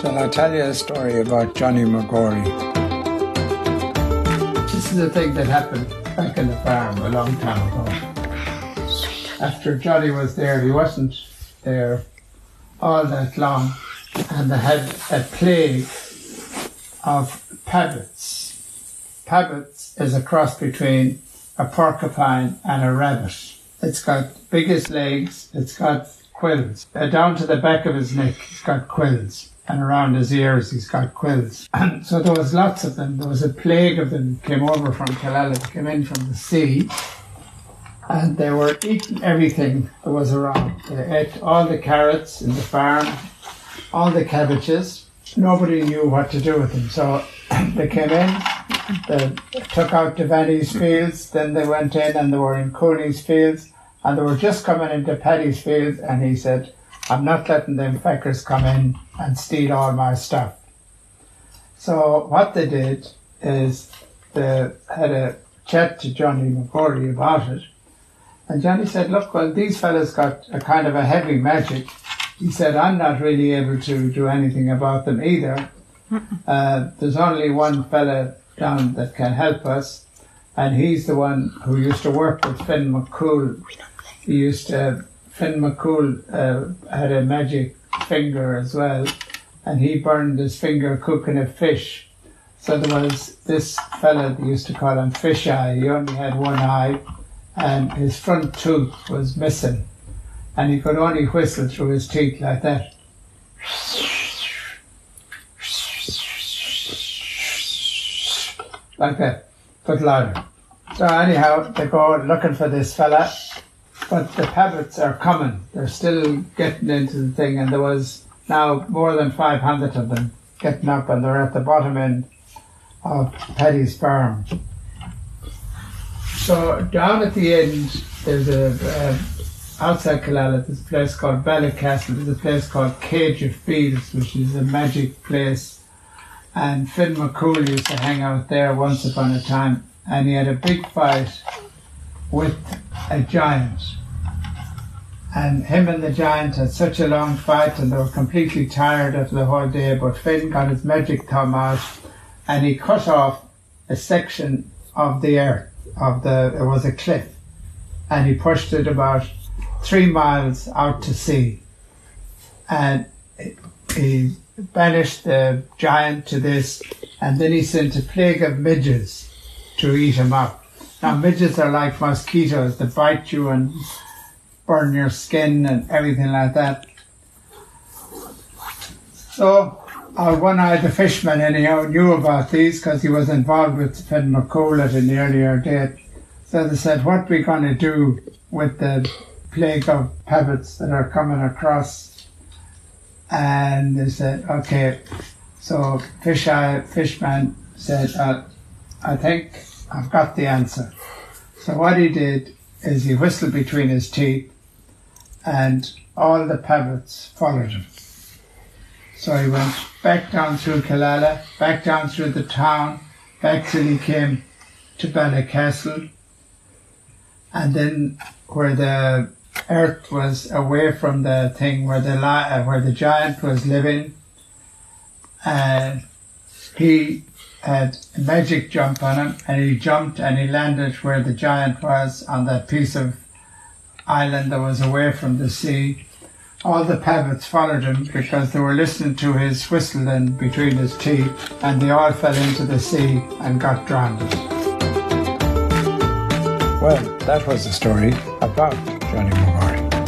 Shall I tell you a story about Johnny McGory? This is a thing that happened back in the farm a long time ago. After Johnny was there, he wasn't there all that long, and they had a plague of pabbits. Pabbits is a cross between a porcupine and a rabbit. It's got biggest legs, it's got quills. Down to the back of his neck, he's got quills. And around his ears, he's got quills. And so there was lots of them. There was a plague of them came over from Killala, came in from the sea. And they were eating everything that was around. They ate all the carrots in the farm, all the cabbages. Nobody knew what to do with them. So they came in, they took out Devaney's fields, then they went in and they were in Cooney's fields, and they were just coming into Paddy's fields, and he said, I'm not letting them feckers come in and steal all my stuff. So what they did is they had a chat to Johnny McGory about it, and Johnny said, look, well, these fellas got a kind of a heavy magic. He said, I'm not really able to do anything about them either. Uh, there's only one fella down that can help us, and he's the one who used to work with Finn McCool. He used to, Finn McCool uh, had a magic finger as well, and he burned his finger cooking a fish. So there was this fella, they used to call him Fish Eye. He only had one eye, and his front tooth was missing, and he could only whistle through his teeth like that. Like that, but louder. So anyhow, they go looking for this fella, but the pabbits are coming. They're still getting into the thing, and there was now more than 500 of them getting up, and they're at the bottom end of Paddy's farm. So down at the end, there's a uh, outside Killala, a place called Ballycastle. There's a place called Céide Fields, which is a magic place. And Finn McCool used to hang out there once upon a time, and he had a big fight with a giant. And him and the giant had such a long fight, and they were completely tired after the whole day. But Finn got his magic thumb out, and he cut off a section of the earth of the. It was a cliff, and he pushed it about three miles out to sea, and he banished the giant to this, and then he sent a plague of midges to eat him up. Now midges are like mosquitoes that bite you and burn your skin and everything like that. So our one-eyed the fishman anyhow knew about these because he was involved with Finn McCool at an earlier date. So they said, what we going to do with the plague of pabbits that are coming across? And they said, okay. So fish eye, fishman said, uh, I think I've got the answer. So what he did is he whistled between his teeth and all the pabbits followed him. So he went back down through Killala, back down through the town, back till he came to Ballycastle, and then where the earth was away from the thing where the li- uh, where the giant was living, and he had a magic jump on him, and he jumped and he landed where the giant was on that piece of island that was away from the sea. All the pabbits followed him because they were listening to his whistling between his teeth, and they all fell into the sea and got drowned. Well, that was the story about Johnny McGory.